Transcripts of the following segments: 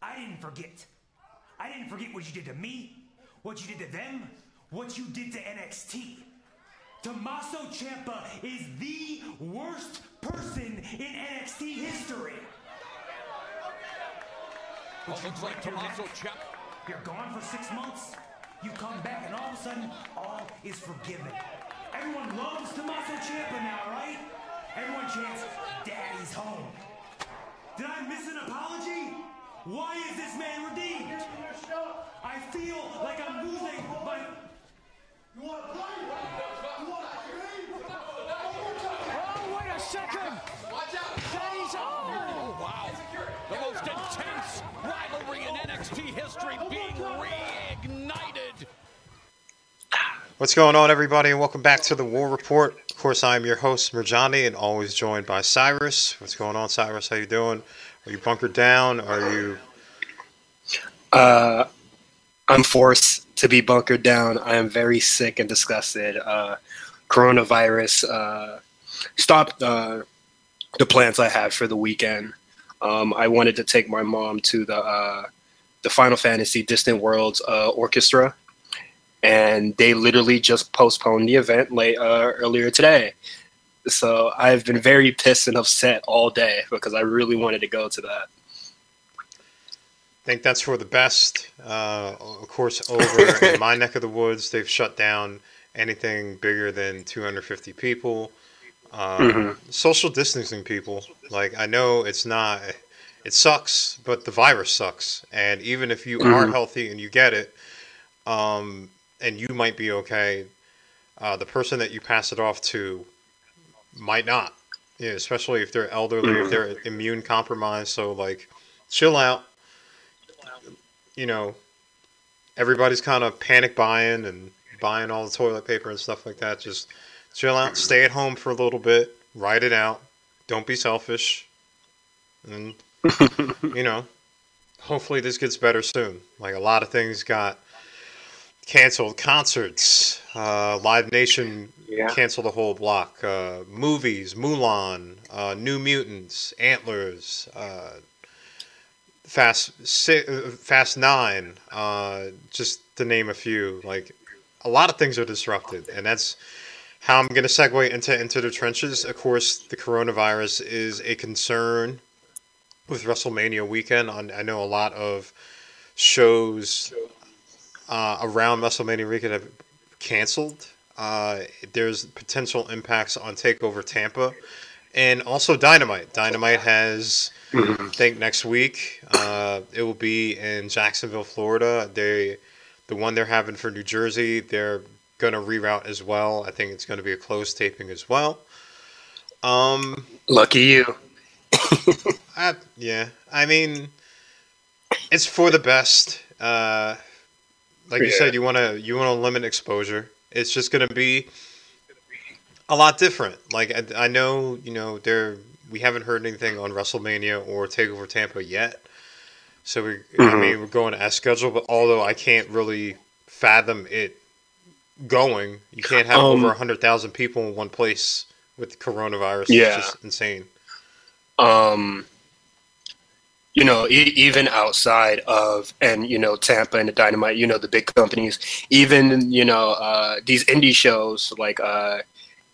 I didn't forget. I didn't forget what you did to me, what you did to them, what you did to NXT. Tommaso Ciampa is the worst person in NXT history. Well, looks like Tommaso Ciampa. You're gone for six months. You come back, and all of a sudden, all is forgiven. Everyone loves Tommaso Ciampa now, right? Everyone chants, "Daddy's home." Did I miss an apology? Why is this man redeemed? I feel like I'm losing my. You want to play? You want to Oh, wait a second! Watch out! Daddy's oh! Wow. The most intense rivalry in NXT history being reignited. What's going on, everybody, and welcome back to the War Report. Of course, I'm your host, Murjani, and always joined by Cyrus. What's going on, Cyrus? How you doing? Are you bunkered down? Are you? Uh, I'm forced to be bunkered down. I am very sick and disgusted. Uh, coronavirus uh, stopped uh, the plans I had for the weekend. Um, I wanted to take my mom to the uh, the Final Fantasy Distant Worlds uh, Orchestra, and they literally just postponed the event late uh, earlier today. So I've been very pissed and upset all day because I really wanted to go to that. I think that's for the best. Uh, of course, over in my neck of the woods, they've shut down anything bigger than 250 people. Um, Mhm. Social distancing people. Like, I know it's not, it sucks, but the virus sucks. And even if you are Mhm. healthy and you get it, um, and you might be okay, uh, the person that you pass it off to might not. Yeah, especially if they're elderly, if mm. they're immune compromised. So, like, chill out you know, everybody's kind of panic buying and buying all the toilet paper and stuff like that. Just chill out, mm-hmm. stay at home for a little bit, ride it out. Don't be selfish. And, you know, hopefully this gets better soon. Like a lot of things got canceled. Concerts, uh, Live Nation Yeah. canceled the whole block. Uh, movies, Mulan, uh, New Mutants, Antlers, uh, Fast si- uh, Fast Nine, uh, just to name a few. Like a lot of things are disrupted, and that's how I'm going to segue into into the trenches. Of course, the coronavirus is a concern with WrestleMania weekend. On I know a lot of shows uh, around WrestleMania weekend have canceled. Uh, there's potential impacts on Takeover Tampa, and also Dynamite. Dynamite has. I think next week uh, it will be in Jacksonville, Florida. They, the one they're having for New Jersey, they're gonna reroute as well. I think it's gonna be a closed taping as well. Um, Lucky you. I, yeah, I mean, it's for the best. Uh, like you said, you want to you want to limit exposure. It's just gonna be a lot different. Like I, I know, you know, there we haven't heard anything on WrestleMania or Takeover Tampa yet. So we, I Mhm. mean, we're going as scheduled. But although I can't really fathom it going, you can't have Um, over hundred thousand people in one place with coronavirus. Yeah. It's just insane. um, you know, e- even outside of and you know Tampa and the Dynamite, you know the big companies, even you know uh, these indie shows like uh,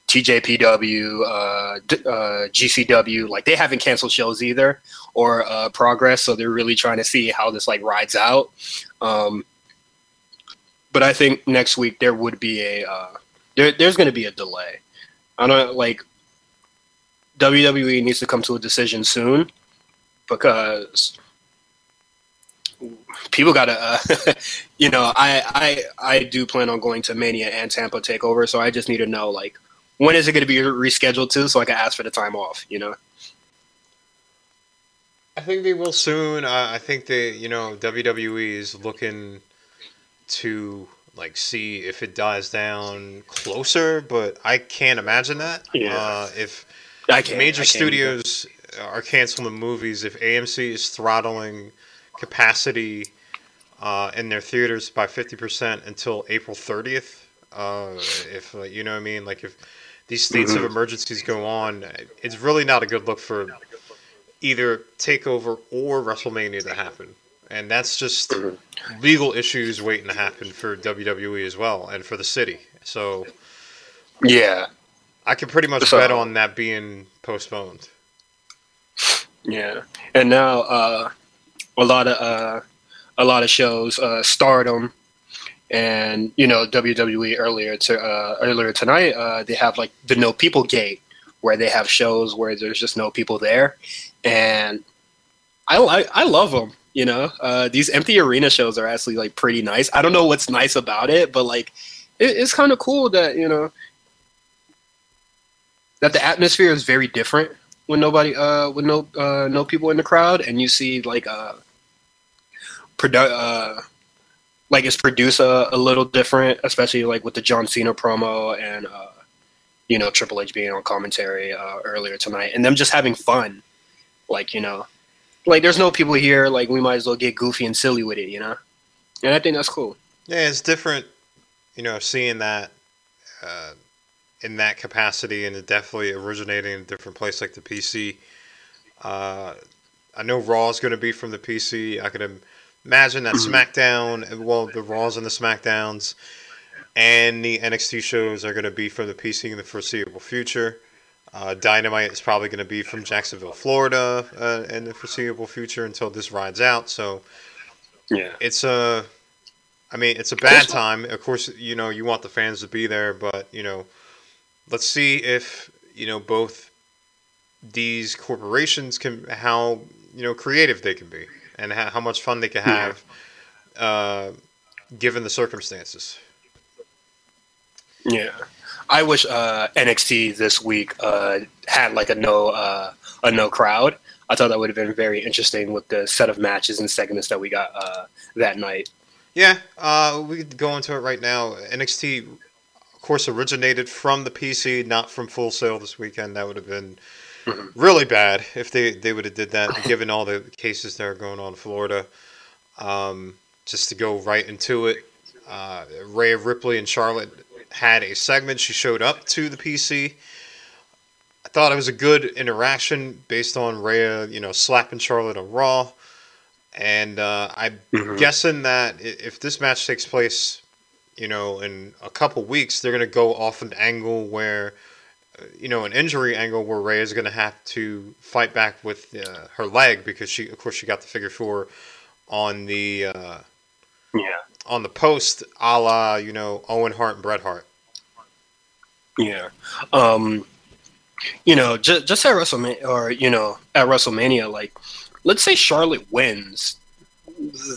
TJPW, uh, D- uh, GCW, like they haven't canceled shows either or uh, Progress, so they're really trying to see how this like rides out. Um, but I think next week there would be a uh, there, there's going to be a delay. I don't like WWE needs to come to a decision soon because people gotta uh, you know I, I i do plan on going to mania and tampa takeover so i just need to know like when is it going to be rescheduled to so i can ask for the time off you know I think they will soon. Uh, I think they, you know, WWE is looking to like see if it dies down closer, but I can't imagine that. Yeah. Uh, if i can't major I either. studios are canceling the movies, if AMC is throttling capacity uh, in their theaters by fifty percent until April thirtieth, uh, if uh, you know what I mean, like if these states of Mhm. emergencies go on, it's really not a good look for either Takeover or WrestleMania to happen. and that's just legal issues waiting to happen for WWE as well, and for the city. So Yeah, I can pretty much So- bet on that being postponed. Yeah. And now uh, a lot of uh, a lot of shows, uh, Stardom, and you know WWE earlier to uh, earlier tonight, uh, they have like the No People Gate, where they have shows where there's just no people there, and I I, I love them. You know, uh, these empty arena shows are actually like pretty nice. I don't know what's nice about it, but like it, it's kind of cool that you know that the atmosphere is very different when nobody uh with no uh no people in the crowd and you see like uh produ- uh like it's produced a, a little different especially like with the John Cena promo and uh you know Triple H being on commentary uh earlier tonight and them just having fun like you know. Like there's no people here like we might as well get goofy and silly with it you know? And I think that's cool. Yeah, it's different, you know, seeing that uh, in that capacity and it definitely originating in a different place like the PC. Uh, I know Raw is going to be from the PC. I could imagine that SmackDown, well, the Raws and the SmackDowns and the NXT shows are going to be from the PC in the foreseeable future. Uh, Dynamite is probably going to be from Jacksonville, Florida, uh, in the foreseeable future until this rides out. So yeah it's a I mean, it's a bad time. Of course, you know, you want the fans to be there, but, you know, let's see if, you know, both these corporations can, how, you know, creative they can be and how, how much fun they can have, uh, given the circumstances. Yeah, I wish uh, NXT this week uh, had like a no uh, a no crowd. I thought that would have been very interesting with the set of matches and segments that we got uh, that night. Yeah, uh, we could go into it right now. NXT, course, originated from the PC, not from Full Sail this weekend. That would have been really bad if they, they would have did that, given all the cases that are going on in Florida. Um, just to go right into it, uh, Rhea Ripley and Charlotte had a segment. She showed up to the PC. I thought it was a good interaction based on Rhea, you know, slapping Charlotte on Raw. And uh, I'm guessing that if this match takes place, you know, in a couple weeks, they're going to go off an angle where, uh, you know, an injury angle where Rhea is going to have to fight back with uh, her leg because she, of course, she got the figure four on the uh, Yeah, on the post, a la you know Owen Hart and Bret Hart. yeah. Um, you know, just just at WrestleMania, or you know, at WrestleMania, like, let's say Charlotte wins,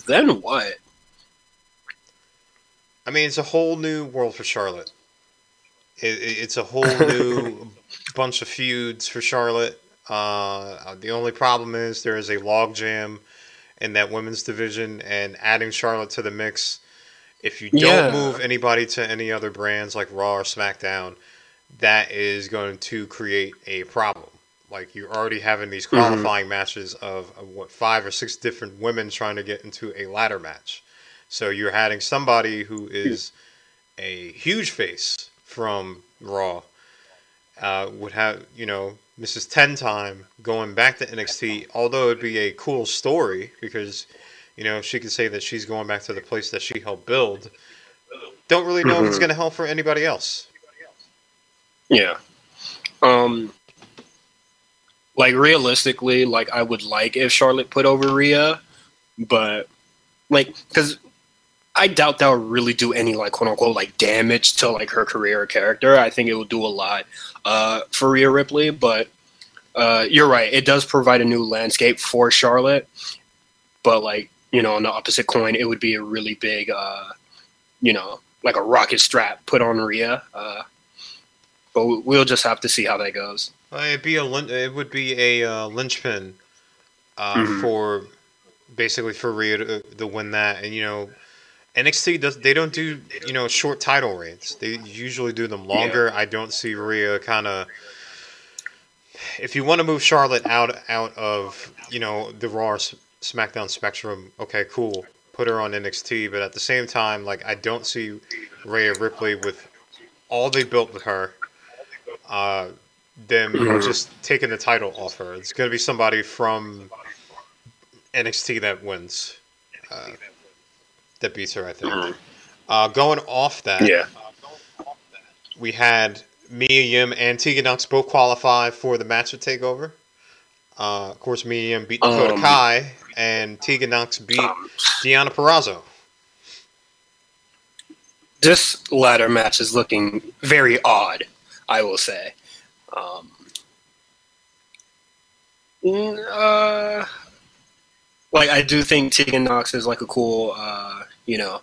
then what? I mean, it's a whole new world for Charlotte. It, it, it's a whole new bunch of feuds for Charlotte. Uh, the only problem is there is a logjam in that women's division, and adding Charlotte to the mix. If you don't Yeah. move anybody to any other brands like Raw or SmackDown, that is going to create a problem. Like you're already having these qualifying matches of, of what five or six different women trying to get into a ladder match. So you're adding somebody who is a huge face from Raw. Uh, would have you know Mrs. Ten Time going back to NXT, although it'd be a cool story because you know she could say that she's going back to the place that she helped build. Don't really know if it's going to help for anybody else. Yeah. Um like realistically, like I would like if Charlotte put over Rhea, but like cuz I doubt that would really do any like quote unquote like damage to like her career or character. I think it would do a lot uh for Rhea Ripley, but uh you're right. It does provide a new landscape for Charlotte, but like, you know, on the opposite coin, it would be a really big uh you know, like a rocket strap put on Rhea. Uh but we- we'll just have to see how that goes. Uh, it'd be a it would be a uh, linchpin uh, Mhm. for basically for Rhea to, to win that, and you know NXT does they don't do you know short title reigns. They usually do them longer. I don't see Rhea kind of. If you want to move Charlotte out out of you know the Raw SmackDown spectrum, okay, cool. Put her on NXT, but at the same time, like I don't see Rhea Ripley with all they built with her. Uh, them just taking the title off her. It's going to be somebody from NXT that wins. uh, that beats her. I think. Uh, going off that, Yeah. we had Mia Yim and Tegan Nox both qualify for the match at Takeover. Uh, of course, Mia Yim beat Dakota Um, Kai, and Tegan Nox beat Um, Deonna Purrazzo. this ladder match is looking very odd, I will say. Um, uh, like I do think Tegan Nox is like a cool, uh, you know,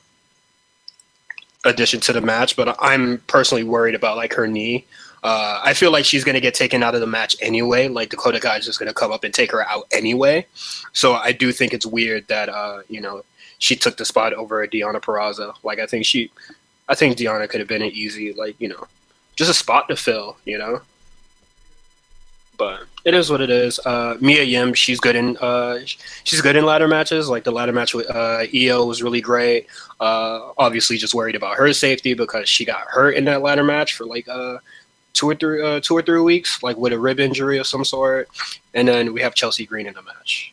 addition to the match, but I'm personally worried about like her knee. Uh, I feel like she's gonna get taken out of the match anyway. Like Dakota Kai is just gonna come up and take her out anyway. So I do think it's weird that uh, you know she took the spot over Deonna Purrazzo. Like I think she, I think Deonna could have been an easy like you know, just a spot to fill. You know. But it is what it is. Uh, Mia Yim, she's good in uh, she's good in ladder matches. Like the ladder match with uh, Io was really great. Uh, obviously, just worried about her safety because she got hurt in that ladder match for like uh, two or three uh, two or three weeks, like with a rib injury of some sort. And then we have Chelsea Green in the match.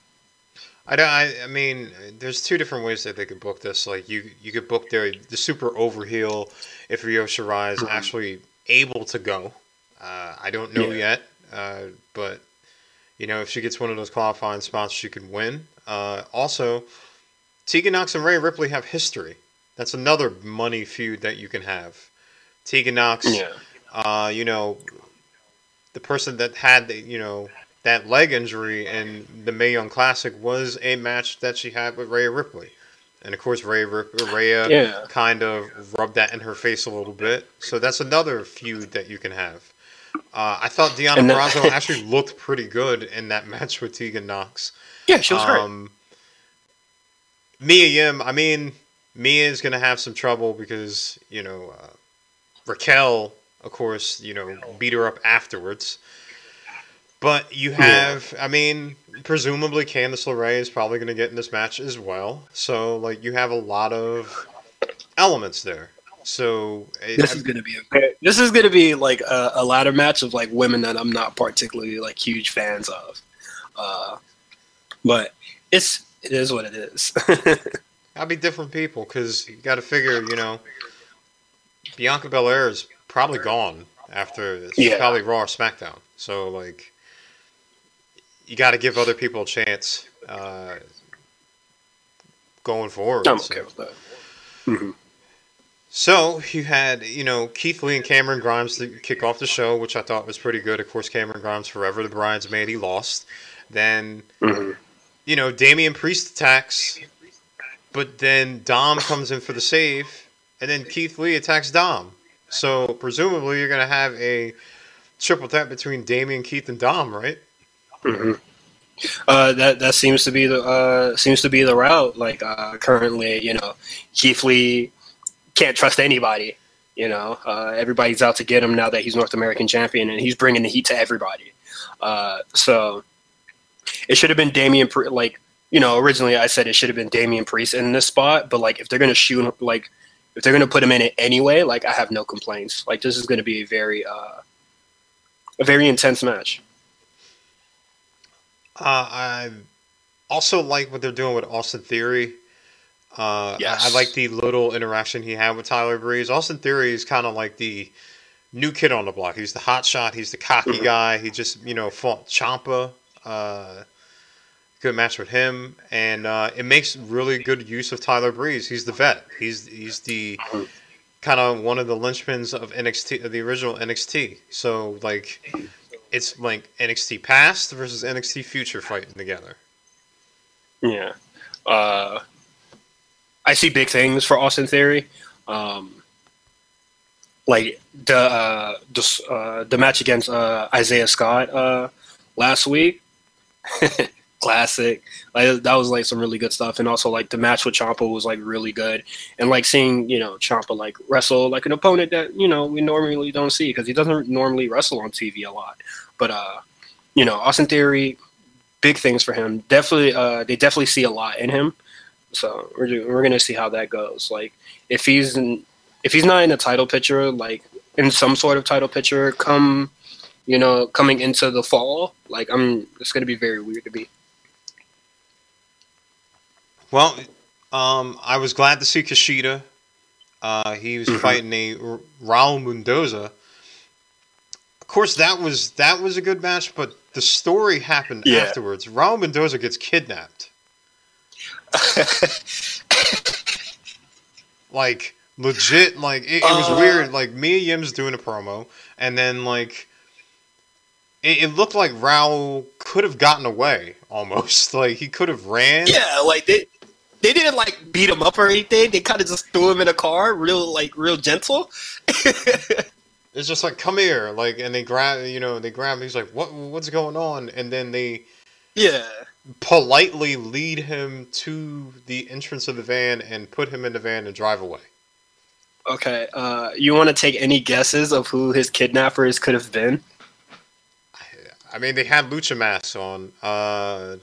I don't. I, I mean, there's two different ways that they could book this. Like you, you could book their the super overheal if Io Shirai is Mhm. actually able to go. Uh, I don't know Yeah. yet, uh, but you know, if she gets one of those qualifying spots, she could win. Uh, also, Tegan Nox and Rhea Ripley have history. That's another money feud that you can have. Tegan Nox, Yeah. uh, you know, the person that had the, you know that leg injury in the Mae Young Classic was a match that she had with Rhea Ripley, and of course Rhea Rhea Yeah. kind of rubbed that in her face a little bit. So that's another feud that you can have. Uh, I thought Deonna then- actually looked pretty good in that match with Tegan Nox. Yeah, she was great. Um, Mia Yim, I mean, Mia is going to have some trouble because, you know, uh, Raquel, of course, you know, beat her up afterwards. But you have, I mean, presumably Candice LeRae is probably going to get in this match as well. So, like, you have a lot of elements there. So, it- This is gonna be a this is gonna be like a, a ladder match of like women that I'm not particularly like huge fans of, uh, but it's it is what it is. I'll be different people because you got to figure, you know, Bianca Belair is probably gone after Yeah. probably Raw or SmackDown. So like, you got to give other people a chance uh, going forward. I'm So- okay with that. So you had, you know, Keith Lee and Cameron Grimes to kick off the show, which I thought was pretty good. Of course, Cameron Grimes forever the bridesmaid. He lost. Then, Mhm. you know, Damian Priest attacks, but then Dom comes in for the save, and then Keith Lee attacks Dom. So presumably you're gonna have a triple threat between Damian, Keith, and Dom, right? Mhm. Uh, that that seems to be the uh, seems to be the route. Like uh, currently, you know, Keith Lee can't trust anybody. You know, uh, everybody's out to get him now that he's North American champion, and he's bringing the heat to everybody. Uh, so it should have been Damian. Like you know, originally I said it should have been Damian Priest in this spot, but like if they're gonna shoot like if they're gonna put him in it anyway, like I have no complaints. Like this is gonna be a very uh, a very intense match. Uh, I also like what they're doing with Austin Theory. Uh, Yes. I, I like the little interaction he had with Tyler Breeze. Austin Theory is kind of like the new kid on the block. He's the hot shot. He's the cocky Mhm. guy. He just you know fought Ciampa. Uh, good match with him, and uh, it makes really good use of Tyler Breeze. He's the vet. He's he's the kind of one of the linchpins of NXT, of the original NXT. So like, it's like NXT past versus NXT future fighting together. Yeah. Uh, I see big things for Austin Theory. Um, like the uh, the, uh, the match against uh, Isaiah Scott uh, last week, classic. Like that was like some really good stuff, and also like the match with Ciampa was like really good, and like seeing you know Ciampa like wrestle like an opponent that you know we normally don't see because he doesn't normally wrestle on TV a lot. But uh, you know Austin Theory, big things for him. Definitely, uh, they definitely see a lot in him. So we're we're gonna see how that goes. Like if he's in, if he's not in a title picture, like in some sort of title picture, come you know coming into the fall, like I'm it's gonna be very weird to be. Well, Um, I was glad to see Kushida. Uh, he was fighting a R- Raul Mendoza. Of course, that was that was a good match, but the story happened Yeah. afterwards. Raul Mendoza gets kidnapped. like legit, like it, it was Uh. weird. Like Mia Yim's doing a promo, and then like it, it looked like Raul could have gotten away almost. Like he could have ran. Yeah, like they they didn't like beat him up or anything. They kind of just threw him in a car, real like real gentle. It's just like come here, like, and they grab, you know, they grab. him. He's like, what, what's going on? And then they Yeah. Politely lead him to the entrance of the van and put him in the van and drive away. Okay. Uh, you want to take any guesses of who his kidnappers could have been? I mean, they had lucha masks on. Uh,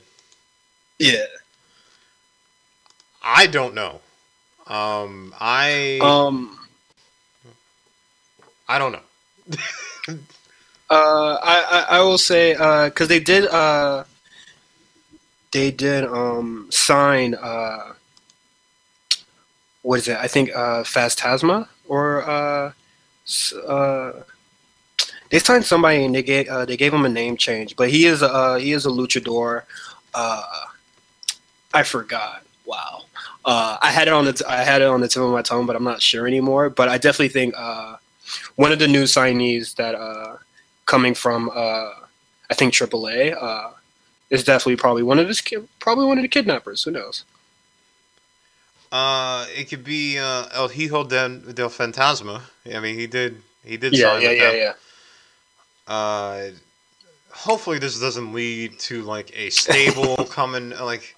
Yeah. I don't know. Um, I Um. I don't know. Uh, I, I I will say because they did uh they did um sign uh what is it? I think uh Fantasma or uh uh they signed somebody and they gave uh, they gave him a name change, but he is uh he is a luchador. Uh, I forgot. Wow. Uh, I had it on the t- I had it on the tip of my tongue, but I'm not sure anymore. But I definitely think uh, one of the new signees that uh, coming from uh, I think AAA uh, is definitely probably one of his probably one of the kidnappers. Who knows? Uh, it could be uh, El Hijo del, del Fantasma. I mean, he did he did Yeah, sign yeah, yeah, yeah. Uh, hopefully this doesn't lead to like a stable coming. Like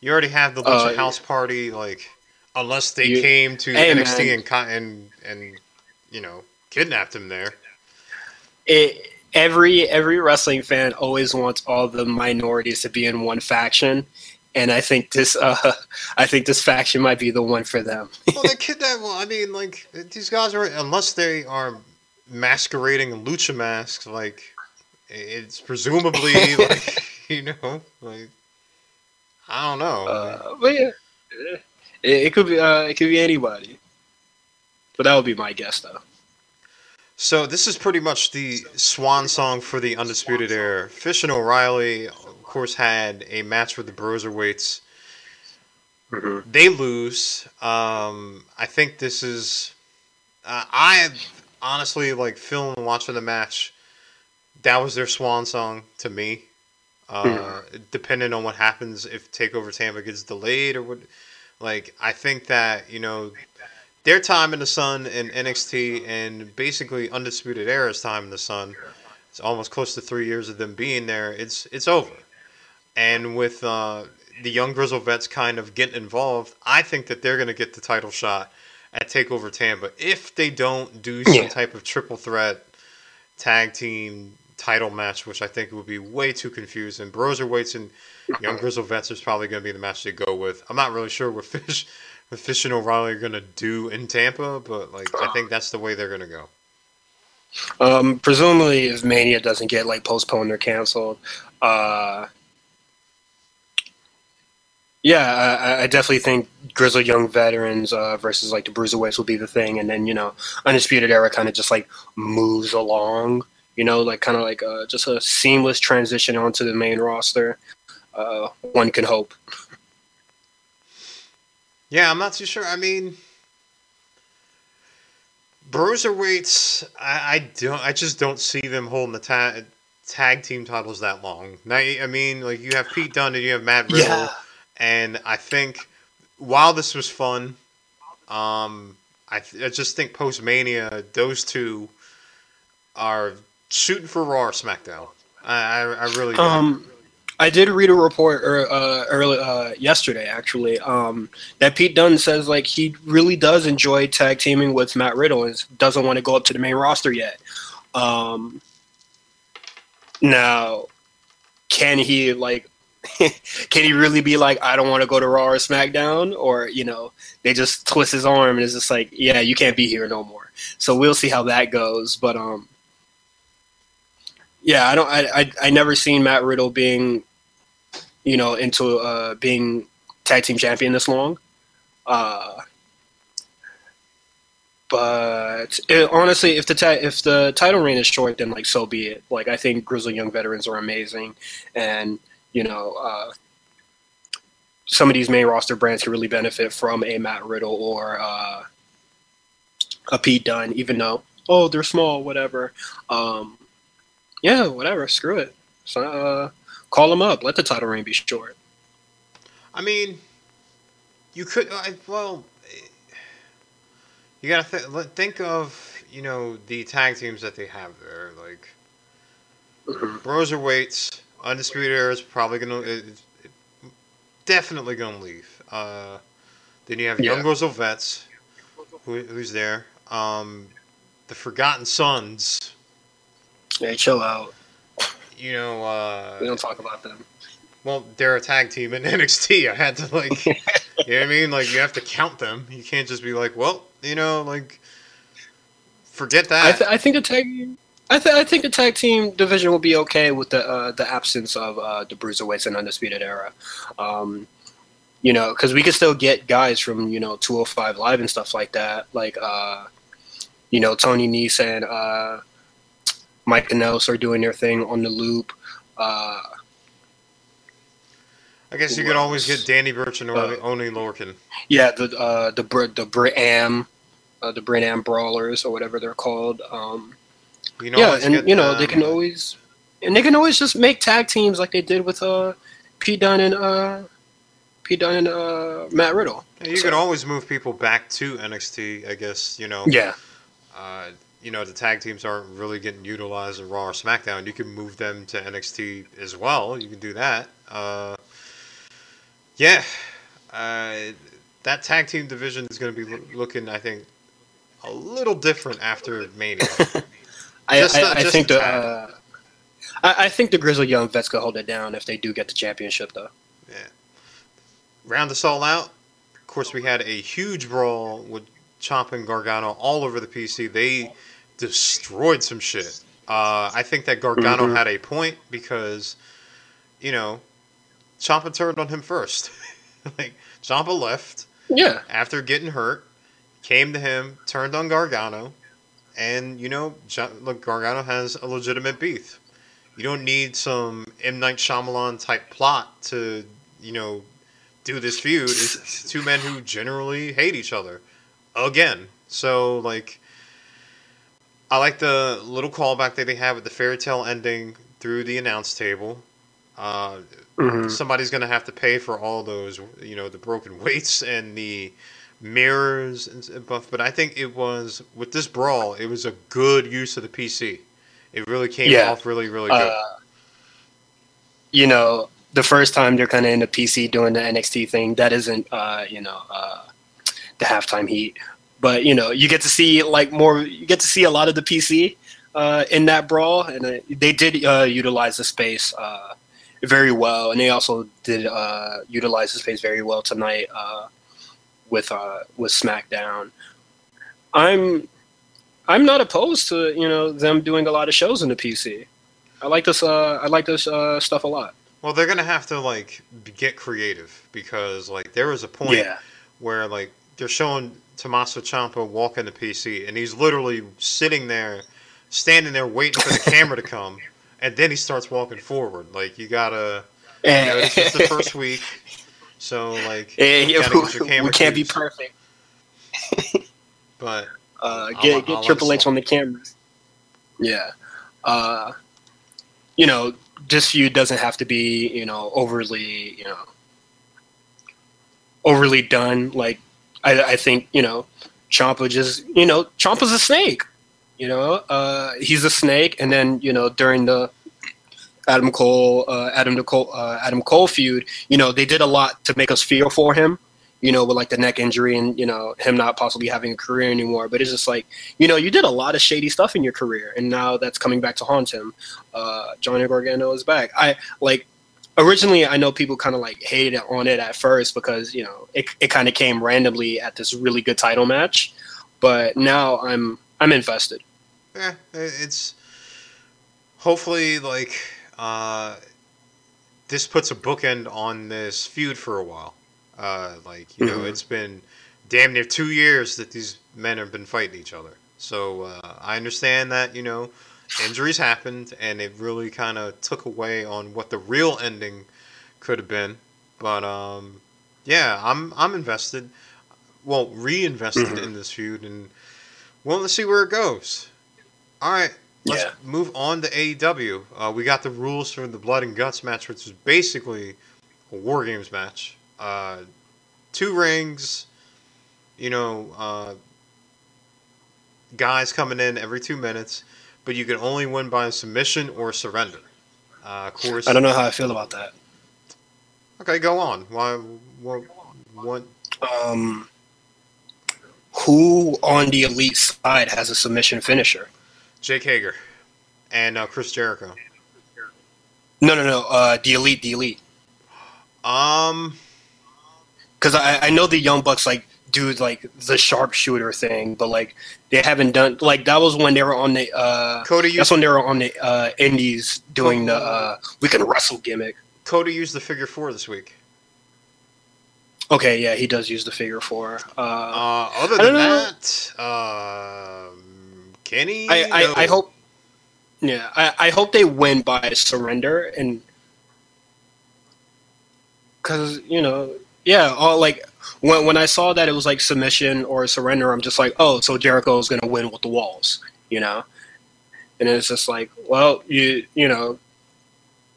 you already have the Uh, House Party. Like unless they You- came to Hey, NXT man. and and and you know kidnapped him there. it, every every wrestling fan always wants all the minorities to be in one faction, and I think this uh, I think this faction might be the one for them. well, they kidnapped. Well, I mean, like these guys are unless they are masquerading in lucha masks. Like it's presumably like you know like I don't know. Uh, but yeah, it, it could be uh, it could be anybody, but that would be my guess though. So this is pretty much the swan song for the Undisputed Era. Fish and O'Reilly, of course, had a match with the Broserweights. They lose. Um, I think this is. Uh, I honestly like film and watching the match. That was their swan song to me. Uh, Depending on what happens, if Takeover Tampa gets delayed or what, like I think that you know their time in the sun in NXT and basically Undisputed Era's time in the sun. It's almost close to three years of them being there. It's it's over, and with uh, the young Grizzle vets kind of getting involved, I think that they're going to get the title shot at Takeover Tampa if they don't do some Yeah. type of triple threat tag team title match, which I think would be way too confusing. Broserweights and Young Grizzle Vets is probably going to be the match they go with. I'm not really sure what Fish, what Fish and O'Reilly are going to do in Tampa, but like I think that's the way they're going to go. Um, presumably, if Mania doesn't get like postponed or canceled, uh, yeah, I, I definitely think Grizzled Young Veterans uh, versus like the Bruiserweights will be the thing, and then you know Undisputed Era kind of just like moves along, you know, like kind of like uh, just a seamless transition onto the main roster. Uh, one can hope. Yeah, I'm not too sure. I mean, Bruiserweights, I, I don't, I just don't see them holding the ta- tag team titles that long. Now, I mean, like you have Pete Dunne and you have Matt Riddle, Yeah. and I think while this was fun, um, I, th- I just think post Mania, those two are shooting for Raw or SmackDown. I, I, I really. Um, I did read a report uh, early uh, yesterday, actually, um, that Pete Dunne says like he really does enjoy tag teaming with Matt Riddle and doesn't want to go up to the main roster yet. Um, now, can he like? can he really be like, I don't want to go to Raw or SmackDown, or you know, they just twist his arm and it's just like, yeah, you can't be here no more. So we'll see how that goes. But um, yeah, I don't. I, I I never seen Matt Riddle being, you know, into uh being tag team champion this long. Uh, but it, honestly, if the ti- if the title reign is short, then like so be it. Like I think Grizzly Young veterans are amazing, and you know uh, some of these main roster brands can really benefit from a Matt Riddle or uh, a Pete Dunne, even though oh they're small, whatever. Um, yeah, whatever. Screw it. So, uh, call them up. Let the title reign be short. I mean, you could. I, well, you gotta th- think of you know the tag teams that they have there. Like Broserweights, Undisputed Era is probably gonna, it, it, definitely gonna leave. Uh, then you have Yeah. Young of Vets, who, who's there. Um, the Forgotten Sons. Hey, chill out. You know, uh, We don't talk about them. Well, they're a tag team in NXT. I had to like, you know what I mean? Like you have to count them. You can't just be like, well, you know, like, forget that. I, th- I think the tag. I, th- I think the tag team division will be okay with the uh, the absence of uh, the bruiserweights and undisputed era. Um, you know, because we could still get guys from you know 205 live and stuff like that, like uh, you know Tony Nese and uh, and Kanellis are doing their thing on the loop. Uh, I guess you could always get Danny Burch and Uh, Oni Lorcan. yeah, the uh, the Br- the Brit Am, uh, the Brit Brawlers or whatever they're called. Um, You know, yeah, and you know they can always, and they can always just make tag teams like they did with uh, Pete Dunne and uh, Pete Dunne and uh, Matt Riddle. You So- could always move people back to NXT. I guess you know. Yeah, Uh, you know the tag teams aren't really getting utilized in Raw or SmackDown. You can move them to NXT as well. You can do that. Uh, yeah, uh, that tag team division is going to be loo- looking, I think, a little different after Mania. I, Just I, I think the uh, I, I think the Grizzly Young Vets could hold it down if they do get the championship though. Yeah. Round us all out. Of course, we had a huge brawl with Chomp and Gargano all over the PC. They destroyed some shit. Uh, I think that Gargano Mhm. had a point because, you know, Ciampa turned on him first. like Ciampa left Yeah, after getting hurt, came to him, turned on Gargano, and you know, look, Gargano has a legitimate beef. You don't need some M Night Shyamalan type plot to, you know, do this feud. It's two men who generally hate each other, again. So like, I like the little callback that they have with the fairy tale ending through the announce table. Uh, Mhm. somebody's going to have to pay for all those, you know, the broken weights and the mirrors and stuff. But I think it was with this brawl, it was a good use of the PC. It really came Yeah. off really, really good. uh, you know the first time they're kind of in the PC doing the NXT thing. That isn't uh, you know uh, the halftime heat, but you know you get to see like more. You get to see a lot of the PC uh, in that brawl, and uh, they did uh, utilize the space uh, very well, and they also did uh, utilize the space very well tonight uh, with uh, with SmackDown. I'm I'm not opposed to you know them doing a lot of shows in the PC. I like this. Uh, I like this uh, stuff a lot. well, they're going to have to like get creative because like there was a point Yeah, where like they're showing Tommaso Ciampa walking the PC, and he's literally sitting there, standing there waiting for the camera to come, and then he starts walking forward. Like you gotta, you know, it's just the first week, so like Eh, you yeah, gotta we, can't be perfect. But Uh, I'll- get I'll Triple H on the cameras. Yeah, uh, you know, this feud doesn't have to be you know overly you know overly done. Like I, I think you know, Ciampa just you know Ciampa's a snake. You know, uh, he's a snake, and then you know during the Adam Cole, uh, Adam Cole, uh, Adam Cole feud, you know they did a lot to make us feel for him. You know, with like the neck injury and you know him not possibly having a career anymore. But it's just like you know you did a lot of shady stuff in your career, and now that's coming back to haunt him. Uh, Johnny Gargano is back. I like originally I know people kind of like hated on it at first because you know it it kind of came randomly at this really good title match, but now I'm I'm invested. yeah, it's hopefully like uh, this puts a bookend on this feud for a while. Uh, like you know, Mhm. it's been damn near two years that these men have been fighting each other. So uh, I understand that you know injuries happened, and it really kind of took away on what the real ending could have been. But um, yeah, I'm I'm invested. Well, reinvested Mhm. in this feud, and well, let's see where it goes. All right, let's Yeah. move on to AEW. Uh, we got the rules for the Blood and Guts match, which is basically a War Games match. Uh, two rings, you know, uh, guys coming in every two minutes, but you can only win by submission or surrender. Uh, of course. I don't know how I feel about that. Okay, go on. Why? What? What? Um, who on the elite side has a submission finisher? Jake Hager and uh, Chris Jericho. No, no, no. Uh, the elite, the elite. Um, Because I, I know the Young Bucks like do like the sharpshooter thing, but like they haven't done like that was when they were on the uh Cody used that's when they were on the uh indies doing the uh we can wrestle gimmick. Cody used the figure four this week. Okay, yeah, he does use the figure four. Uh, Uh, other than that, um, Kenny. I, I, no. I hope yeah, I, I hope they win by surrender and because you know yeah all like when, when I saw that it was like submission or surrender I'm just like oh so Jericho is gonna win with the walls you know? And it's just like well you you know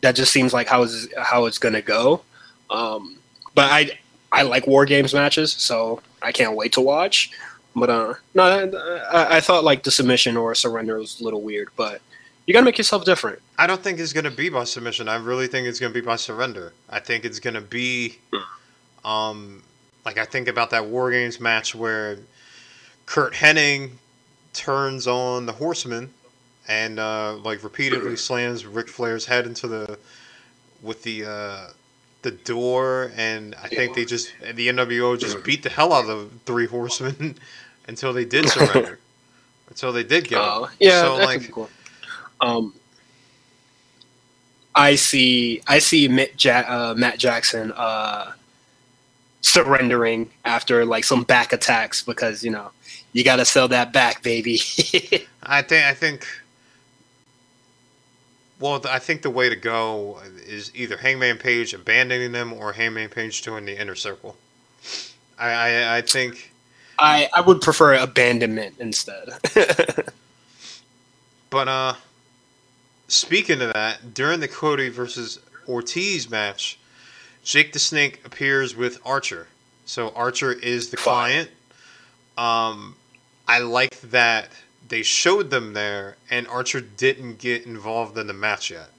that just seems like how is how it's gonna go. Um, but I I like war games matches so I can't wait to watch. But uh no I, I thought like the submission or surrender was a little weird but you gotta make yourself different. I don't think it's going to be by submission. I really think it's going to be by surrender. I think it's going to be, um, like I think about that War Games match where Curt Hennig turns on the Horseman and uh, like repeatedly slams Ric Flair's head into the with the uh, the door, and I think they just the NWO just beat the hell out of the Three Horsemen until they did surrender. until they did get Oh, him. yeah, so that like could be cool. Um, I see. I see Matt, ja- uh, Matt Jackson uh, surrendering after like some back attacks because you know you got to sell that back, baby. I think I think. Well, I think the way to go is either Hangman Page abandoning them or Hangman Page joining the inner circle. I I, I think, I I would prefer abandonment instead. but uh, speaking of that, during the Cody versus Ortiz match, Jake the Snake appears with Archer. So Archer is the client. Um, I like that they showed them there, and Archer didn't get involved in the match yet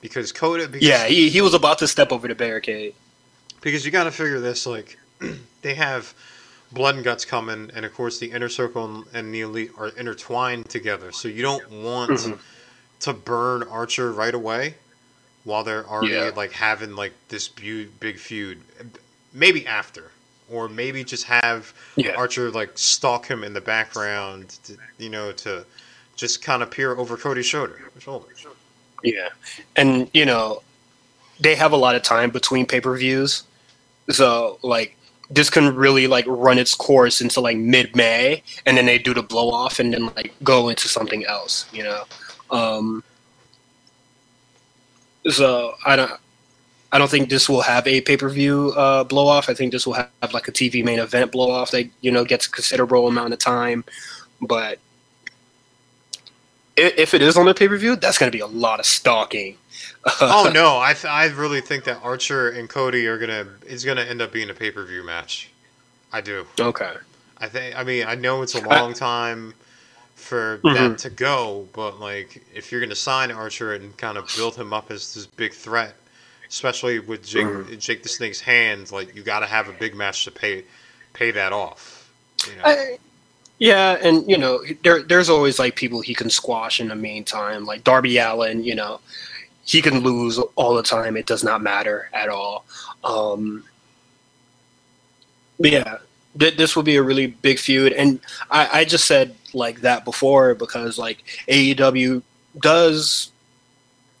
because Cody. Because, yeah, he, he was about to step over the barricade. because you got to figure this like they have blood and guts coming and of course the inner circle and- and the elite are intertwined together so you don't want Mhm. to burn archer right away while they're already Yeah. like having like this bu- big feud maybe after or maybe just have Yeah. archer like stalk him in the background to, you know to just kind of peer over cody's shoulder shoulder Yeah, and you know, they have a lot of time between pay per views, so like this can really like run its course into like mid May, and then they do the blow off, and then like go into something else. You know, um, so I don't. I don't think this will have a pay per view uh, blow off. I think this will have, like a TV main event blow off that you know gets a considerable amount of time, but if it is on the pay per view, that's going to be a lot of stalking. oh no, I th- I really think that Archer and Cody are gonna is gonna end up being a pay per view match. I do. Okay. I think. I mean, I know it's a long time for Mhm. that to go, but like if you're gonna sign Archer and kind of build him up as this big threat, especially with Jake Mhm. Jake the Snake's hands, like you got to have a big match to pay pay that off. You know? I, yeah, and you know, there there's always like people he can squash in the meantime, like Darby Allin. You know, he can lose all the time. It does not matter at all. Um, but yeah, th- this will be a really big feud, and I, I just said like that before because like AEW does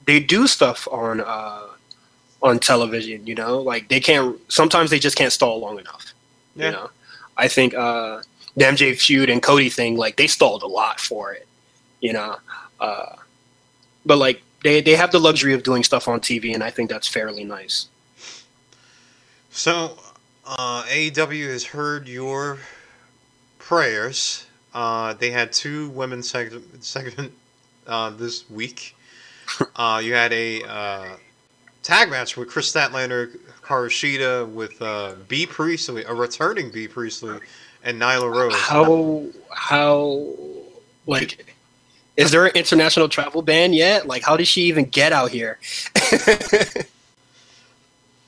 they do stuff on uh on television. You know, like they can't. Sometimes they just can't stall long enough. Yeah. You know, I think uh, the MJ feud and Cody thing, like they stalled a lot for it. You know, uh, but like they they have the luxury of doing stuff on TV, and I think that's fairly nice. So, uh, AEW has heard your prayers. Uh, they had two women's segment, segment uh, this week. Uh, you had a uh, tag match with Kris Statlander, Hikaru Shida, with uh, Bea Priestley, a returning Bea Priestley, and Nyla Rose. How how like is there an international travel ban yet? Like, how did she even get out here?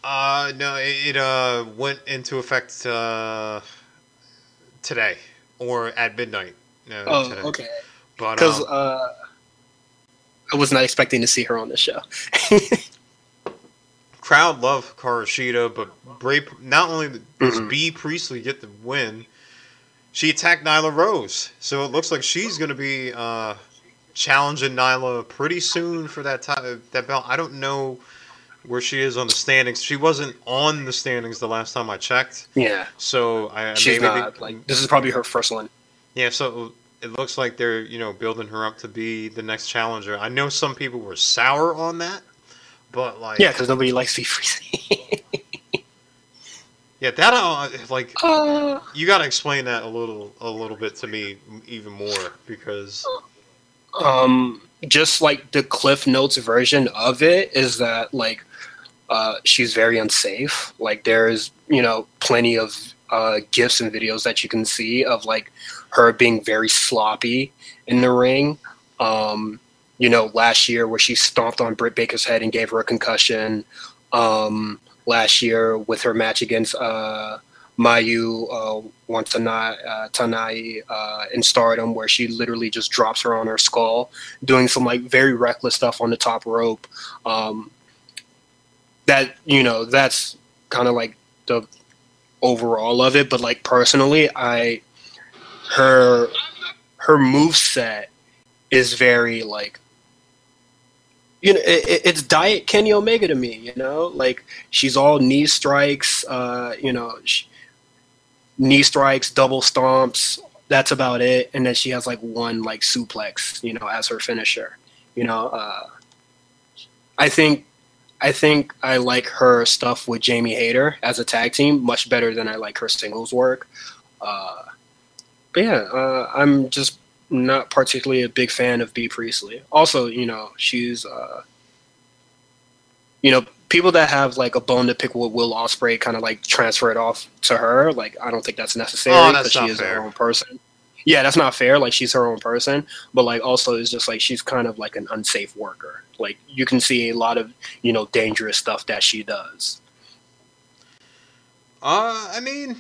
Uh, no, it, it uh went into effect uh, today or at midnight. No, oh, today. okay. Because um, uh, I was not expecting to see her on the show. crowd love Hikaru Shida, but Bray not only does Mhm. Bea Priestley get the win, she attacked Nyla Rose. So it looks like she's going to be uh, challenging Nyla pretty soon for that that belt. I don't know where she is on the standings. She wasn't on the standings the last time I checked. yeah, So I she's maybe, not. Like, this is probably her first one. Yeah, so it looks like they're you know building her up to be the next challenger. I know some people were sour on that, but like Yeah, because nobody likes Freezy. yeah, that uh, like uh, you got to explain that a little a little bit to me even more because um, just like the Cliff Notes version of it is that like uh, she's very unsafe. Like there's you know plenty of uh, gifs and videos that you can see of like her being very sloppy in the ring. Um, you know, last year where she stomped on Britt Baker's head and gave her a concussion. Um, last year with her match against uh, Mayu uh, Watanabe uh, Tanai uh, in Stardom, where she literally just drops her on her skull, doing some like very reckless stuff on the top rope. Um, that you know, that's kind of like the overall of it. But like personally, I her her move set is very like you know it, it- it's diet kenny omega to me you know like she's all knee strikes uh you know sh knee strikes double stomps that's about it and then she has like one like suplex you know as her finisher you know uh i think i think i like her stuff with jamie hayter as a tag team much better than i like her singles work uh but yeah uh, i'm just not particularly a big fan of Bea Priestley. Also, you know, she's uh you know, people that have like a bone to pick with Will Ospreay kind of like transfer it off to her. Like I don't think that's necessary Oh, that's she is fair. her own person. Yeah, that's not fair. Like she's her own person, but like also it's just like she's kind of like an unsafe worker. Like you can see a lot of, you know, dangerous stuff that she does. uh I mean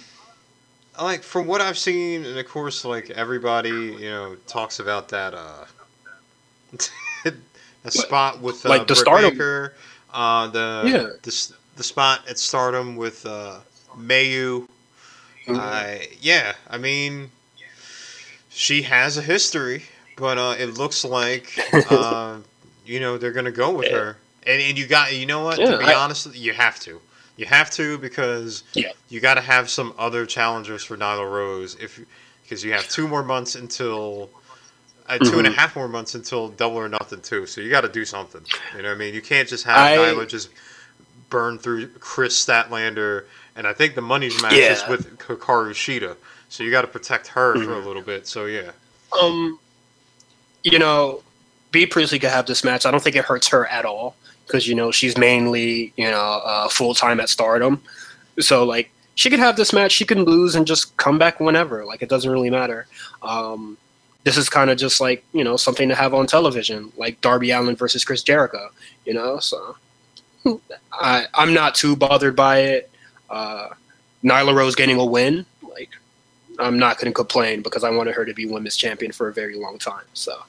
like from what I've seen and of course like everybody you know talks about that uh a spot with uh, Like the Britt Stardom- Baker, uh the Yeah. the, the spot at Stardom with uh Mayu I yeah, I mean, she has a history, but uh, it looks like uh, you know they're gonna go with Yeah. her, and and you got you know what? Yeah, to be I- honest, you have to, you have to because Yeah. you got to have some other challengers for Nyla Rose if because you have two more months until. Uh, two and a Mhm. half more months until double or nothing too. So you got to do something. You know what I mean? You can't just have I- Nyla just burn through Kris Statlander, and I think the money's match is with Hikaru Shida. So you got to protect her for a Mhm. little bit. So yeah, Um, you know, Bea Priestley could have this match. I don't think it hurts her at all because you know she's mainly you know uh, full time at Stardom, so like she could have this match. She can lose and just come back whenever. Like it doesn't really matter. Um, this is kind of just like you know something to have on television, like Darby Allin versus Chris Jericho. You know, so I I'm not too bothered by it. Uh, Nyla Rose getting a win, like I'm not going to complain because I wanted her to be women's champion for a very long time. So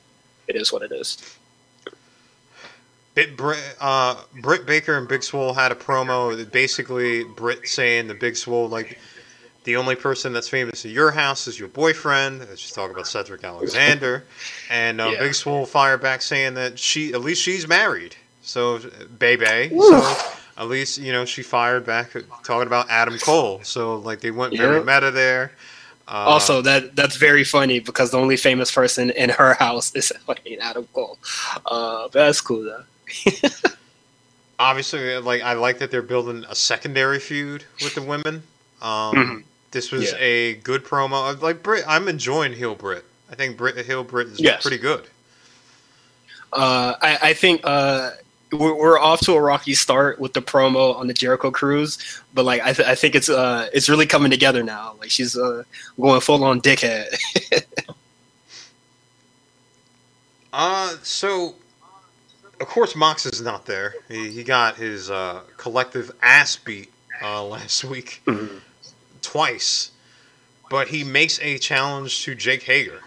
it is what it is. Bit Britt, uh, Britt Baker and Big Swole had a promo. that Basically, Britt saying the Big Swole like the only person that's famous at your house is your boyfriend. Let's just talk about Cedric Alexander, and uh, Yeah. Big Swole fired back saying that she at least she's married. So, baby. So at least you know she fired back talking about Adam Cole. So like they went very Yeah. meta there. Uh, also, that that's very funny because the only famous person in her house is fucking Adam Cole. Uh, but that's cool though. obviously, like I like that they're building a secondary feud with the women. Um, Mhm. This was Yeah. a good promo. Like Britt, I'm enjoying heel Britt. I think Britt heel Britt is Yes. pretty good. Uh, I, I think uh, we're, we're off to a rocky start with the promo on the Jericho Cruise, but like I, th- I think it's uh, it's really coming together now. Like she's uh, going full on dickhead. Uh, so of course Mox is not there. He, he got his uh, collective ass beat uh, last week twice, but he makes a challenge to Jake Hager.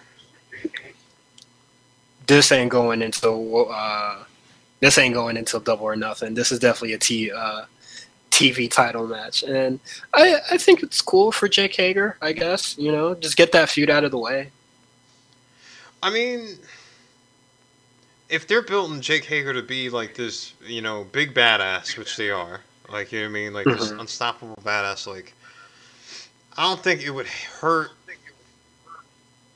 this ain't going into uh, this ain't going into double or nothing. This is definitely a T uh, TV title match, and I I think it's cool for Jake Hager. I guess you know just get that feud out of the way. I mean, if they're building Jake Hager to be like this, you know, big badass, which they are, like you know what I mean, like this Mhm. unstoppable badass, like I don't think it would hurt,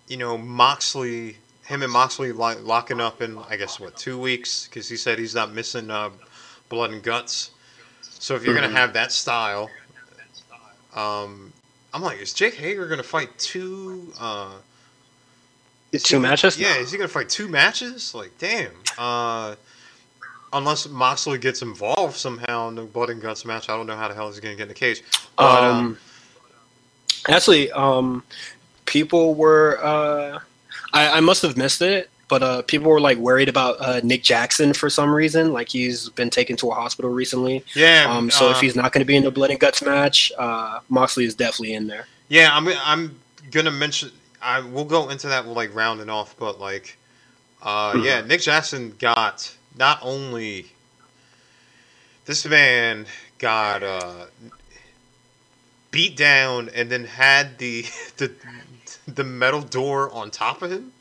you know, Moxley, him and Moxley lo- locking up in I guess what two weeks because he said he's not missing uh, blood and guts. So if you're Mhm. gonna have that style, um, I'm like, is Jake Hager gonna fight two? Uh, is he Two gonna- matches? Yeah, No. is he gonna fight two matches? Like, damn. Uh, unless Moxley gets involved somehow in the blood and guts match, I don't know how the hell he's gonna get in the cage. But, uh, Um, actually, um, people were. Uh, I, I must have missed it, but uh, people were like worried about uh, Nick Jackson for some reason. Like he's been taken to a hospital recently. yeah. Um, so uh, if he's not going to be in the blood and guts match, uh, Moxley is definitely in there. yeah, I'm I'm gonna mention. I we'll go into that. Like rounding off, but like, uh, Mm-hmm. yeah, Nick Jackson got not only this man got uh, beat down and then had the the the metal door on top of him.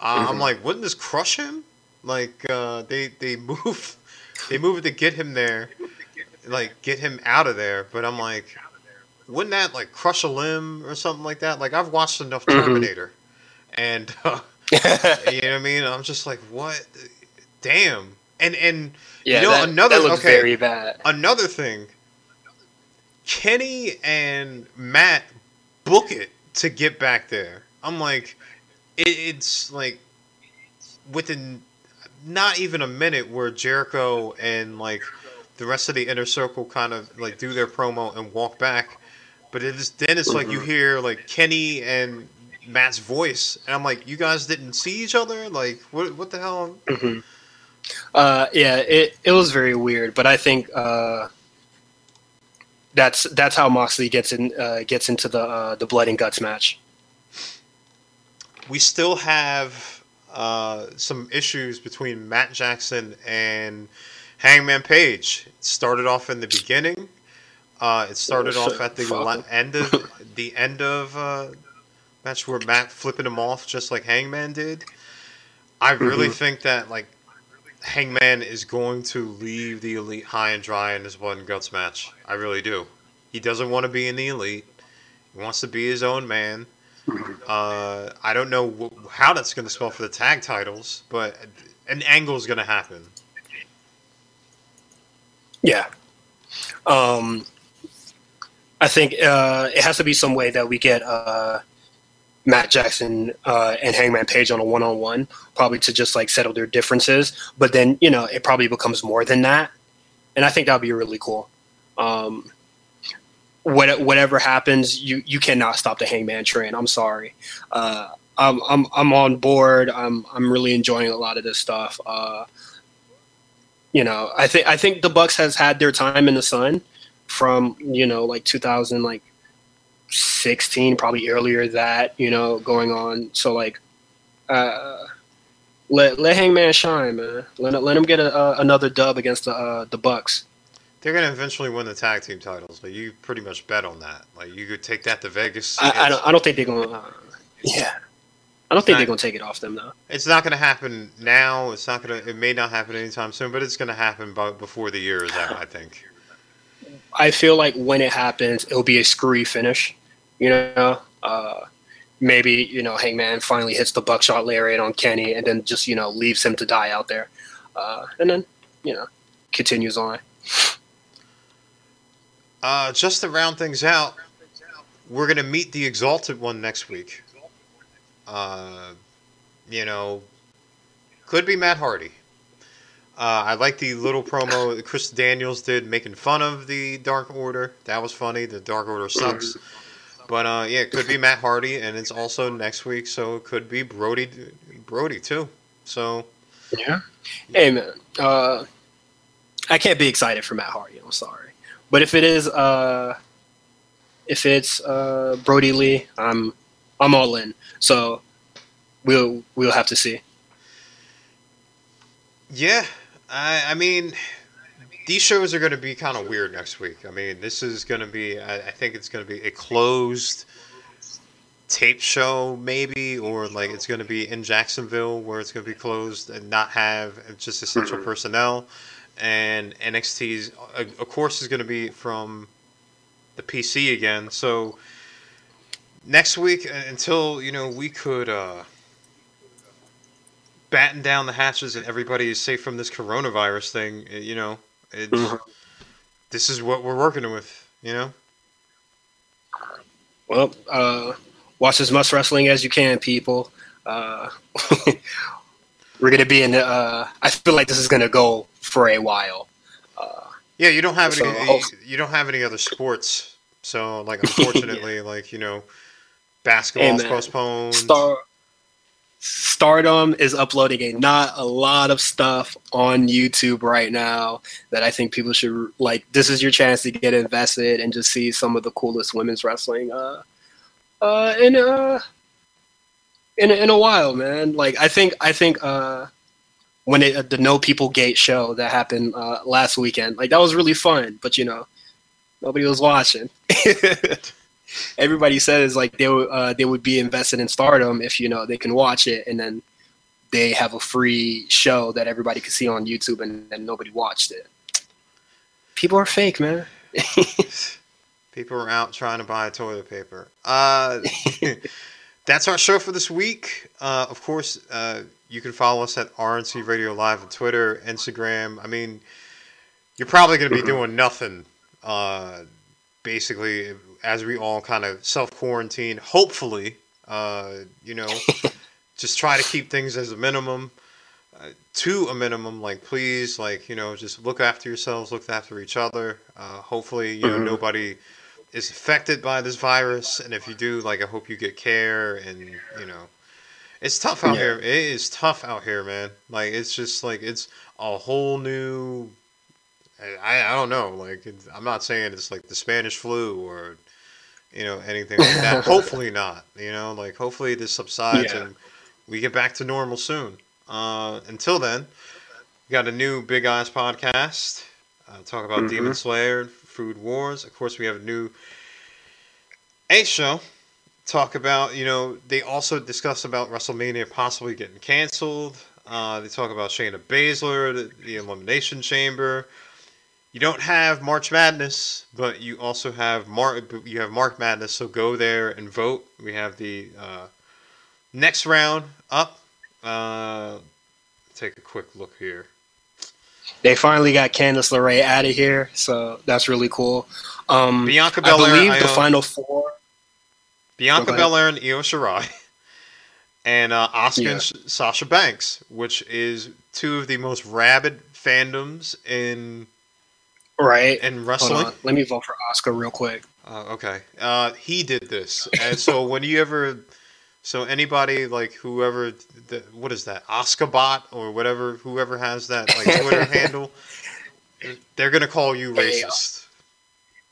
Uh, I'm Mhm. like, wouldn't this crush him? Like uh, they they move they move it to get him there, like get him out of there. But I'm like, wouldn't that like crush a limb or something like that? Like I've watched enough Mhm. Terminator, and uh, you know what I mean. I'm just like, what? Damn. And and yeah, know, that, another- that looks okay. very bad. another thing, Kenny and Matt book it to get back there. I'm like, it, it's like within not even a minute where Jericho and like the rest of the inner circle kind of like do their promo and walk back. But it is then it's like you hear like Kenny and Matt's voice, and I'm like, you guys didn't see each other. Like, what? What the hell? Mhm. Uh, yeah, it it was very weird, but I think uh, that's that's how Moxley gets in uh, gets into the uh, the blood and guts match. we still have uh, some issues between Matt Jackson and Hangman Page. It started off in the beginning. Uh, it started Oh, off at the la- end of the end of uh, match where Matt flipping him off just like Hangman did. I really Mhm. think that like Hangman is going to leave the elite high and dry in this and guts match. I really do. He doesn't want to be in the elite. He wants to be his own man. Uh, I don't know wh- how that's going to spell for the tag titles, but an angle is going to happen. Yeah. Um, I think uh, it has to be some way that we get uh, Matt Jackson uh, and Hangman Page on a one on one, probably to just like settle their differences. But then, you know, it probably becomes more than that. And I think that would be really cool. Um, what, whatever happens, you, you cannot stop the Hangman train. I'm sorry. Uh, I'm, I'm, I'm on board. I'm, I'm really enjoying a lot of this stuff. Uh, you know, I think I think the Bucks has had their time in the sun from you know like 2000 like 16 probably earlier that you know going on so like uh let let Hangman shine man let let him get a, uh, another dub against the uh, the Bucks They're going to eventually win the tag team titles. but you pretty much bet on that. Like you could take that to Vegas. I, I don't I don't think they're going to uh, yeah I don't think not- they're gonna take it off them though. It's not going to happen now. It's not going to. It may not happen anytime soon, but it's going to happen by, before the year is out. I think. I feel like when it happens, it'll be a screwy finish. You know, uh, maybe you know Hangman finally hits the buckshot lariat on Kenny, and then just you know leaves him to die out there, uh, and then you know continues on. Uh, just to round things out, we're going to meet the Exalted One next week. Uh, you know, could be Matt Hardy. Uh, I like the little promo that Chris Daniels did making fun of the Dark Order. That was funny. The Dark Order sucks. But uh, yeah, it could be Matt Hardy, and it's also next week, so it could be Brodie, Brodie too. So Yeah. Hey man, uh, I can't be excited for Matt Hardy. I'm sorry, but if it is, uh, if it's uh, Brodie Lee, I'm I'm all in. So we'll we'll have to see. Yeah, I, I mean, these shows are going to be kind of weird next week. I mean, this is going to be, I, I think it's going to be a closed tape show, maybe, or like it's going to be in Jacksonville where it's going to be closed and not have just essential personnel. And NXT's, uh, of course, is going to be from the PC again. So next week, uh, until, you know, we could. uh batten down the hatches and everybody is safe from this coronavirus thing. uh, You know, it's, Mhm. this is what we're working with. You know, Well, uh, watch as much wrestling as you can, people. Uh, we're gonna be in. Uh, I feel like this is gonna go for a while. yeah, you don't have any, So, you, hope- you don't have any other sports. So, like, unfortunately, like you know, basketball's postponed. Star Stardom is uploading a not a lot of stuff on YouTube right now that I think people should like. This is your chance to get invested and just see some of the coolest women's wrestling. Uh, uh, in uh, in in a while, man. Like I think I think uh, when it uh, the No People Gate show that happened uh, last weekend, like that was really fun. But you know, nobody was watching. everybody says like they would uh, they would be invested in Stardom if you know they can watch it and then they have a free show that everybody can see on YouTube and then nobody watched it. People are fake, man. People are out trying to buy toilet paper. Uh, that's our show for this week. Uh, of course, uh, you can follow us at RNC Radio Live on Twitter, Instagram. I mean, you're probably going to be doing nothing, uh, basically, as we all kind of self quarantine. Hopefully, uh, you know, just try to keep things as a minimum. Uh, to a minimum, like please, like you know, just look after yourselves, look after each other. Uh, hopefully, you know, Mhm. nobody is affected by this virus, and if you do, like, I hope you get care, and you know, it's tough out Yeah. here. It is tough out here, man. Like, it's just like it's a whole new. I, I don't know. Like, it's, I'm not saying it's like the Spanish flu or, you know, anything like that. hopefully not. You know, like hopefully this subsides Yeah. and we get back to normal soon. Uh, until then, we got a new Big Eyes podcast. Uh, talk about Mhm. Demon Slayer, Food Wars. Of course, we have a new A show. Talk about you know they also discuss about WrestleMania possibly getting canceled. Uh, they talk about Shayna Baszler, the, the Elimination Chamber. You don't have March Madness, but you also have Mar- you have Mark Madness. So go there and vote. We have the uh, next round up. Uh, take a quick look here. They finally got Candice LeRae out of here, so that's really cool. Um, Bianca I Belair, believe I the final four. Bianca. Belair and Io Shirai, and uh, Asuka Yeah. and Sasha Banks, which is two of the most rabid fandoms in Right. in Hold wrestling. on. Let me vote for Oscar real quick. Uh, okay. Uh, he did this, and so when you ever, so anybody like whoever, the, what is that, Oscabot or whatever, whoever has that like Twitter handle, they're gonna call you Hey, racist.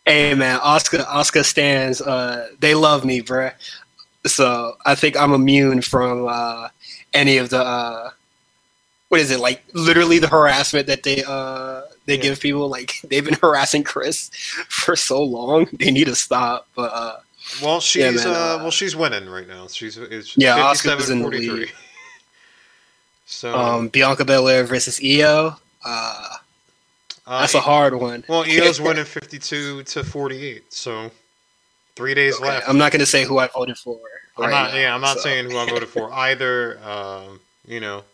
Hey man, Oscar Oscar stands. Uh, they love me, bruh. So I think I'm immune from uh, any of the uh, what is it like? Literally the harassment that they uh, they Yeah. give people. Like they've been harassing Chris for so long. They need to stop. But uh, Well, she's Yeah, man, uh, uh, well, she's winning right now. She's it's Yeah, Asuka's in the 57-43. lead. So Um, Bianca Belair versus Io. Uh, uh, that's a hard one. Well, Io's winning 52 to 48. So three days Okay, left. I'm not going to say who I voted for. I'm not. now, yeah, I'm not so. saying who I voted for either. Um, you know,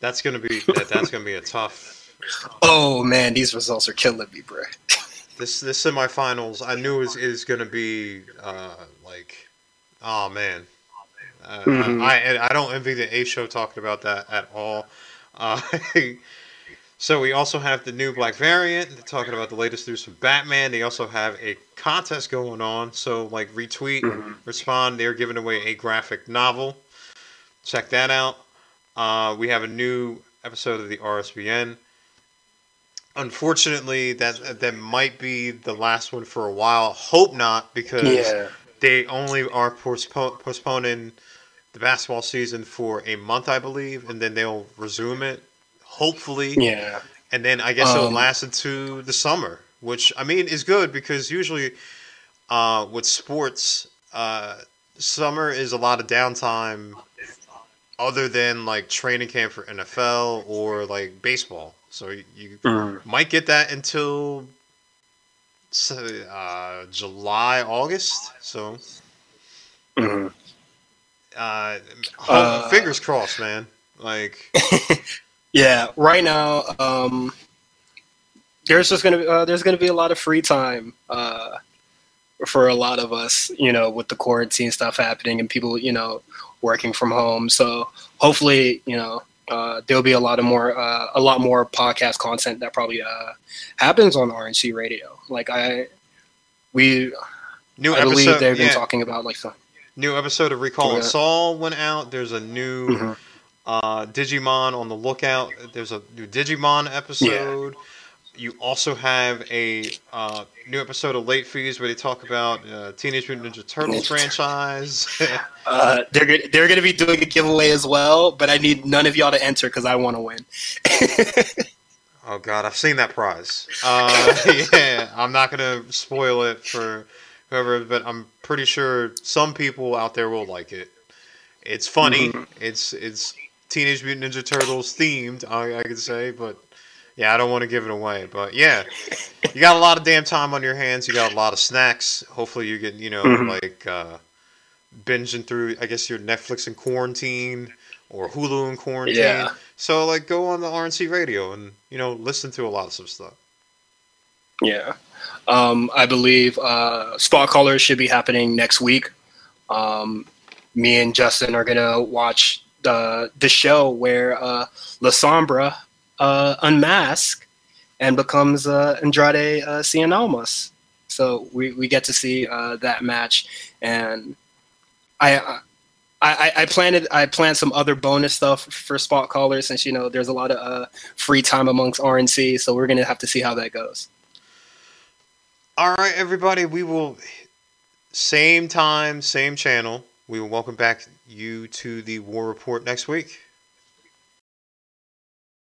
that's gonna be that, that's gonna be a tough. Oh man, these results are killing me, bro. This this semifinals, I knew is is gonna be uh, like, oh man, uh, Mhm. I, I I don't envy the A show talking about that at all. Uh, so we also have the new Black variant they're talking about the latest news from Batman. They also have a contest going on. So like retweet, Mhm. respond. They're giving away a graphic novel. Check that out. Uh, we have a new episode of the RSBN. Unfortunately, that that might be the last one for a while. Hope not, because Yeah. they only are postpo- postponing the basketball season for a month, I believe, and then they'll resume it. Hopefully, Yeah. and then I guess it'll Um, last into the summer, which I mean is good because usually uh, with sports, uh, summer is a lot of downtime, other than like training camp for NFL or like baseball. So you, you Mhm. might get that until uh, July, August. So Mhm. uh, Uh, fingers crossed, man. Like Yeah. Right now, um, there's just gonna be, uh, there's gonna be a lot of free time uh, for a lot of us. You know, with the quarantine stuff happening and people, you know, working from home. So hopefully, you know. Uh, there'll be a lot of more, uh, a lot more podcast content that probably uh, happens on RNC Radio. Like I, we, new I believe episode, they've been talking about like the, new episode of Recall and Yeah. Saul went out. There's a new Mhm. uh, Digimon on the lookout. There's a new Digimon episode. You also have a uh, new episode of Late Fees where they talk about uh, Teenage Mutant Ninja Turtles franchise. Uh, they're. They're going to be doing a giveaway as well, but I need none of y'all to enter because I want to win. oh God, I've seen that prize. Uh, yeah, I'm not gonna spoil it for whoever, but I'm pretty sure some people out there will like it. It's funny. Mhm. It's it's Teenage Mutant Ninja Turtles themed. I, I could say, but yeah, I don't want to give it away. But yeah, you got a lot of damn time on your hands. You got a lot of snacks. Hopefully, you get you know Mhm. like uh, binging through. I guess your Netflix in quarantine or Hulu in quarantine. Yeah. So like, go on the RNC radio and you know listen to a lot of some stuff. Yeah. Um, I believe uh, Spot callers should be happening next week. Um, me and Justin are gonna watch the the show where uh, La Sombra uh, unmask and becomes uh, Andrade uh, Cien Almas. So we, we get to see uh, that match, and I. I I, planned I planned some other bonus stuff for spot callers since you know there's a lot of uh, free time amongst RNC, so we're gonna have to see how that goes. All right, everybody. We will same time, same channel. We will welcome back you to the War Report next week.